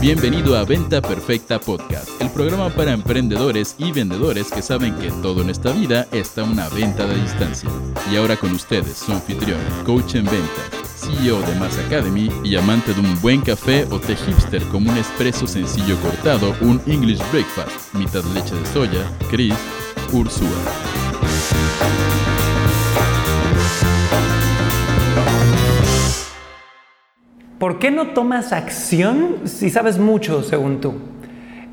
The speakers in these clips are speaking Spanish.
Bienvenido a Venta Perfecta Podcast, el programa para emprendedores y vendedores que saben que todo en esta vida está una venta de distancia. Y ahora con ustedes, su anfitrión, coach en ventas, CEO de Mass Academy y amante de un buen café o té hipster como un espresso sencillo cortado, un English breakfast, mitad leche de soya, Chris Ursúa. ¿Por qué no tomas acción si sabes mucho según tú?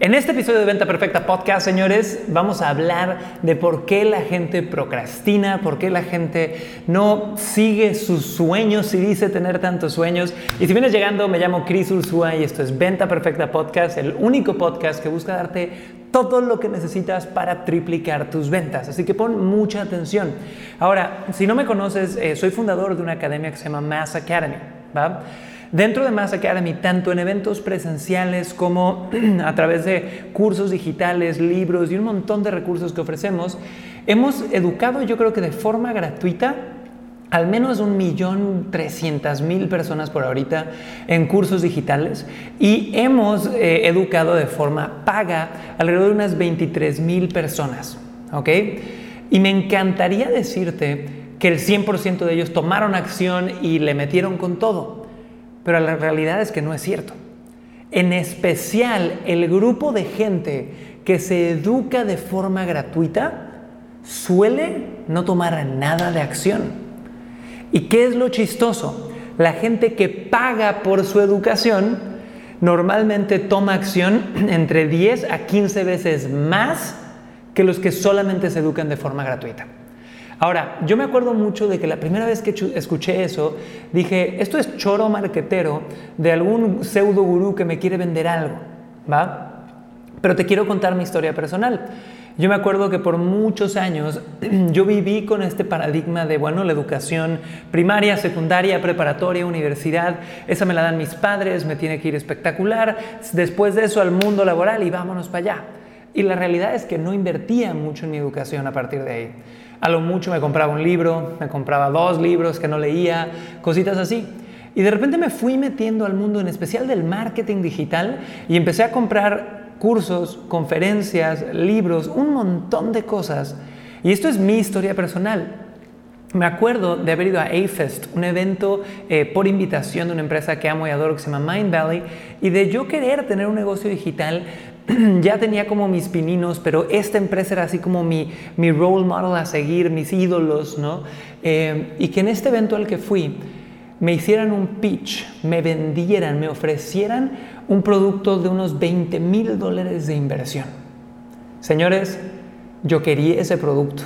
En este episodio de Venta Perfecta Podcast, señores, vamos a hablar de por qué la gente procrastina, por qué la gente no sigue sus sueños y dice tener tantos sueños. Y si vienes llegando, me llamo Chris Ursúa y esto es Venta Perfecta Podcast, el único podcast que busca darte todo lo que necesitas para triplicar tus ventas. Así que pon mucha atención. Ahora, si no me conoces, eh, soy fundador de una academia que se llama Mass Academy. ¿va? Dentro de Mass Academy, tanto en eventos presenciales como a través de cursos digitales, libros y un montón de recursos que ofrecemos, hemos educado yo creo que de forma gratuita al menos un millón trescientas mil personas por ahorita en cursos digitales y hemos eh, educado de forma paga alrededor de unas 23 mil personas. ¿ok? Y me encantaría decirte que el 100% de ellos tomaron acción y le metieron con todo pero la realidad es que no es cierto. En especial el grupo de gente que se educa de forma gratuita suele no tomar nada de acción. ¿Y qué es lo chistoso? La gente que paga por su educación normalmente toma acción entre 10 a 15 veces más que los que solamente se educan de forma gratuita. Ahora, yo me acuerdo mucho de que la primera vez que escuché eso, dije, esto es choro marquetero de algún pseudo gurú que me quiere vender algo, ¿va? Pero te quiero contar mi historia personal. Yo me acuerdo que por muchos años yo viví con este paradigma de, bueno, la educación primaria, secundaria, preparatoria, universidad, esa me la dan mis padres, me tiene que ir espectacular, después de eso al mundo laboral y vámonos para allá. Y la realidad es que no invertía mucho en mi educación a partir de ahí. A lo mucho me compraba un libro, me compraba dos libros que no leía, cositas así. Y de repente me fui metiendo al mundo, en especial del marketing digital, y empecé a comprar cursos, conferencias, libros, un montón de cosas. Y esto es mi historia personal. Me acuerdo de haber ido a A-Fest, un evento eh, por invitación de una empresa que amo y adoro que se llama Mind Valley, y de yo querer tener un negocio digital, ya tenía como mis pininos, pero esta empresa era así como mi, mi role model a seguir, mis ídolos, ¿no? Eh, y que en este evento al que fui me hicieran un pitch, me vendieran, me ofrecieran un producto de unos 20 mil dólares de inversión. Señores, yo quería ese producto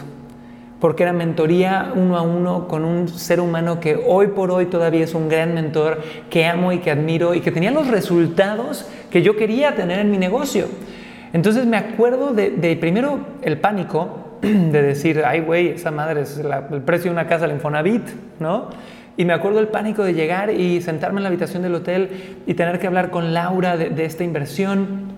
porque era mentoría uno a uno con un ser humano que hoy por hoy todavía es un gran mentor, que amo y que admiro y que tenía los resultados que yo quería tener en mi negocio. Entonces me acuerdo de, primero el pánico de decir, ay güey, esa madre es el precio de una casa, el Infonavit, ¿no? Y me acuerdo el pánico de llegar y sentarme en la habitación del hotel y tener que hablar con Laura de esta inversión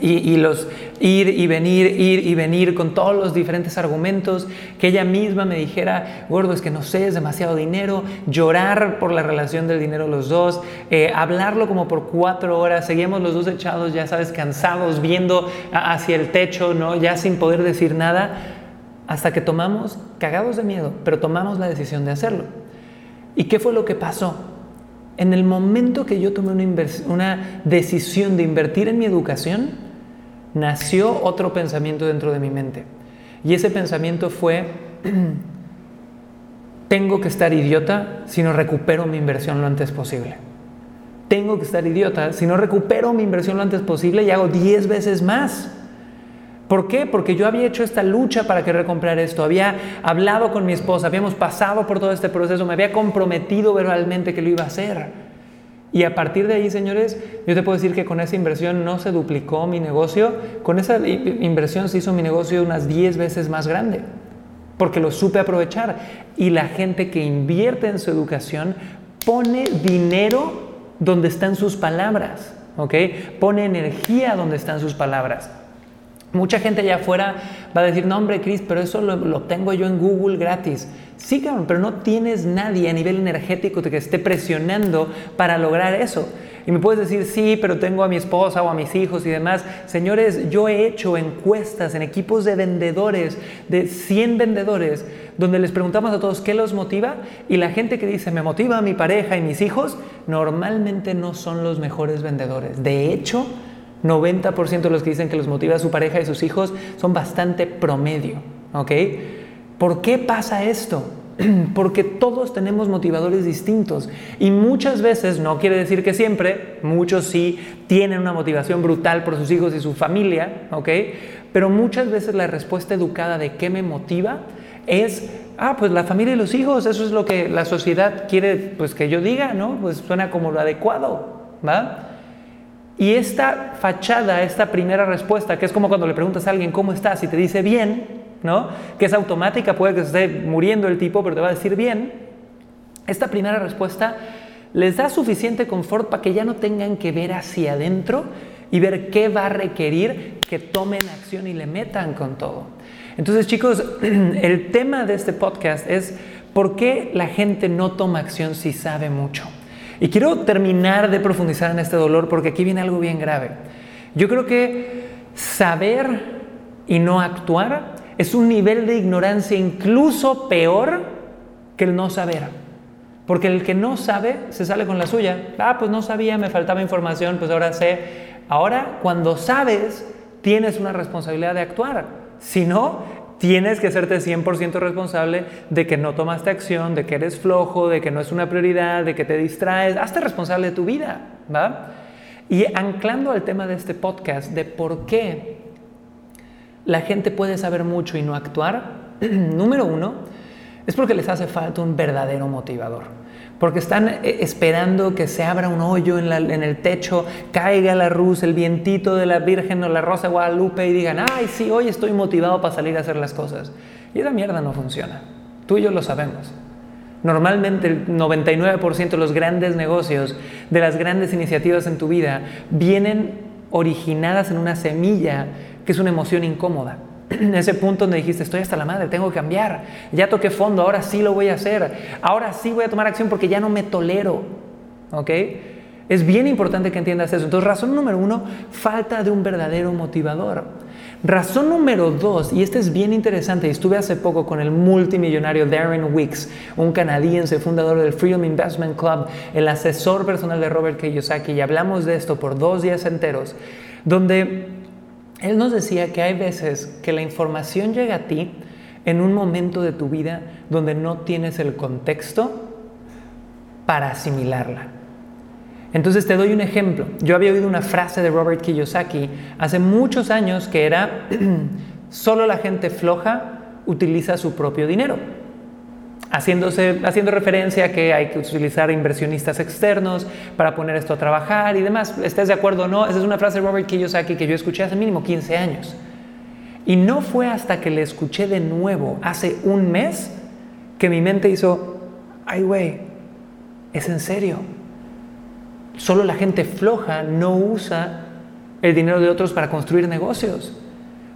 y, los ir y venir, ir y venir con todos los diferentes argumentos, que ella misma me dijera, gordo, es que no sé, es demasiado dinero, llorar por la relación del dinero los dos, eh, hablarlo como por cuatro horas, seguíamos los dos echados, ya sabes, cansados, viendo hacia el techo, ¿no? ya sin poder decir nada, hasta que tomamos, cagados de miedo, pero tomamos la decisión de hacerlo. ¿Y qué fue lo que pasó? En el momento que yo tomé una, una decisión de invertir en mi educación, nació otro pensamiento dentro de mi mente. Y ese pensamiento fue, tengo que estar idiota si no recupero mi inversión lo antes posible. Tengo que estar idiota si no recupero mi inversión lo antes posible y hago 10 veces más. ¿Por qué? Porque yo había hecho esta lucha para querer comprar esto, había hablado con mi esposa, habíamos pasado por todo este proceso, me había comprometido verbalmente que lo iba a hacer. Y a partir de ahí, señores, yo te puedo decir que con esa inversión no se duplicó mi negocio, con esa inversión se hizo mi negocio unas 10 veces más grande, porque lo supe aprovechar. Y la gente que invierte en su educación pone dinero donde están sus palabras, ¿ok? Pone energía donde están sus palabras. Mucha gente allá afuera va a decir, no hombre, Chris, pero eso lo, lo tengo yo en Google gratis. Sí, cabrón, pero no tienes nadie a nivel energético que esté presionando para lograr eso. Y me puedes decir, sí, pero tengo a mi esposa o a mis hijos y demás. Señores, yo he hecho encuestas en equipos de vendedores, de 100 vendedores, donde les preguntamos a todos qué los motiva y la gente que dice, me motiva a mi pareja y mis hijos, normalmente no son los mejores vendedores. De hecho, 90% de los que dicen que los motiva a su pareja y sus hijos son bastante promedio. ¿Ok? ¿Por qué pasa esto? Porque todos tenemos motivadores distintos y muchas veces, no quiere decir que siempre, muchos sí tienen una motivación brutal por sus hijos y su familia, ¿ok? Pero muchas veces la respuesta educada de qué me motiva es, ah, pues la familia y los hijos, eso es lo que la sociedad quiere pues que yo diga, ¿no? Pues suena como lo adecuado, ¿va? Y esta fachada, esta primera respuesta, que es como cuando le preguntas a alguien cómo estás y te dice bien, ¿no? Que es automática, puede que esté muriendo el tipo, pero te va a decir bien. Esta primera respuesta les da suficiente confort para que ya no tengan que ver hacia adentro y ver qué va a requerir que tomen acción y le metan con todo. Entonces, chicos, el tema de este podcast es por qué la gente no toma acción si sabe mucho. Y quiero terminar de profundizar en este dolor porque aquí viene algo bien grave. Yo creo que saber y no actuar es un nivel de ignorancia incluso peor que el no saber. Porque el que no sabe se sale con la suya. Ah, pues no sabía, me faltaba información, pues ahora sé. Ahora, cuando sabes, tienes una responsabilidad de actuar. Si no, tienes que hacerte 100% responsable de que no tomaste acción, de que eres flojo, de que no es una prioridad, de que te distraes. Hazte responsable de tu vida, ¿va? Y anclando al tema de este podcast, de por qué la gente puede saber mucho y no actuar, número uno, es porque les hace falta un verdadero motivador. Porque están eh, esperando que se abra un hoyo en, el techo, caiga la luz, el vientito de la Virgen o la Rosa de Guadalupe y digan, ay, sí, hoy estoy motivado para salir a hacer las cosas. Y esa mierda no funciona. Tú y yo lo sabemos. Normalmente el 99% de los grandes negocios, de las grandes iniciativas en tu vida, vienen originadas en una semilla que es una emoción incómoda. Ese punto donde dijiste, estoy hasta la madre, tengo que cambiar, ya toqué fondo, ahora sí lo voy a hacer, ahora sí voy a tomar acción porque ya no me tolero. ¿Ok? Es bien importante que entiendas eso. Entonces, razón número uno, falta de un verdadero motivador. Razón número dos, y este es bien interesante, estuve hace poco con el multimillonario Darren Wicks, un canadiense fundador del Freedom Investment Club, el asesor personal de Robert Kiyosaki, y hablamos de esto por dos días enteros, donde él nos decía que hay veces que la información llega a ti en un momento de tu vida donde no tienes el contexto para asimilarla. Entonces te doy un ejemplo. Yo había oído una frase de Robert Kiyosaki hace muchos años que era, solo la gente floja utiliza su propio dinero haciéndose, haciendo referencia a que hay que utilizar inversionistas externos para poner esto a trabajar y demás. ¿Estés de acuerdo o no? Esa es una frase de Robert Kiyosaki que yo escuché hace mínimo 15 años. Y no fue hasta que le escuché de nuevo hace un mes que mi mente hizo, ay güey, es en serio. Solo la gente floja no usa el dinero de otros para construir negocios.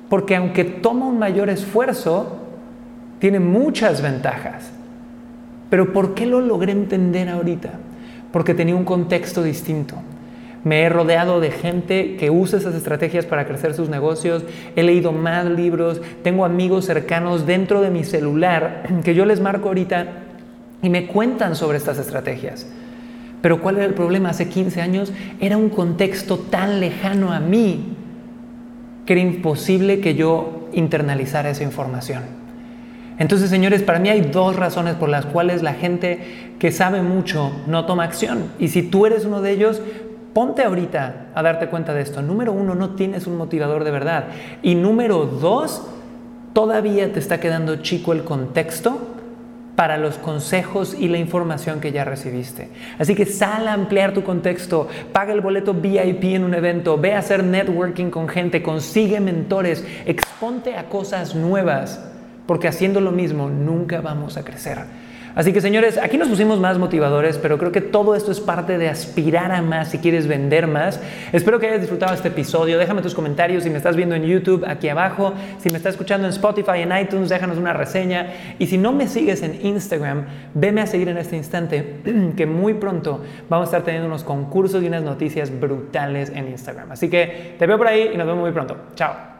Porque aunque toma un mayor esfuerzo, tiene muchas ventajas. Pero ¿por qué lo logré entender ahorita? Porque tenía un contexto distinto. Me he rodeado de gente que usa esas estrategias para crecer sus negocios. He leído más libros. Tengo amigos cercanos dentro de mi celular que yo les marco ahorita y me cuentan sobre estas estrategias. Pero ¿cuál era el problema? Hace 15 años era un contexto tan lejano a mí que era imposible que yo internalizara esa información. Entonces, señores, para mí hay dos razones por las cuales la gente que sabe mucho no toma acción. Y si tú eres uno de ellos, ponte ahorita a darte cuenta de esto. Número uno, no tienes un motivador de verdad. Y número dos, todavía te está quedando chico el contexto para los consejos y la información que ya recibiste. Así que sal a ampliar tu contexto, paga el boleto VIP en un evento, ve a hacer networking con gente, consigue mentores, exponte a cosas nuevas porque haciendo lo mismo nunca vamos a crecer. Así que señores, aquí nos pusimos más motivadores, pero creo que todo esto es parte de aspirar a más si quieres vender más. Espero que hayas disfrutado este episodio. Déjame tus comentarios si me estás viendo en YouTube aquí abajo, si me estás escuchando en Spotify, en iTunes, déjanos una reseña. Y si no me sigues en Instagram, veme a seguir en este instante, que muy pronto vamos a estar teniendo unos concursos y unas noticias brutales en Instagram. Así que te veo por ahí y nos vemos muy pronto. Chao.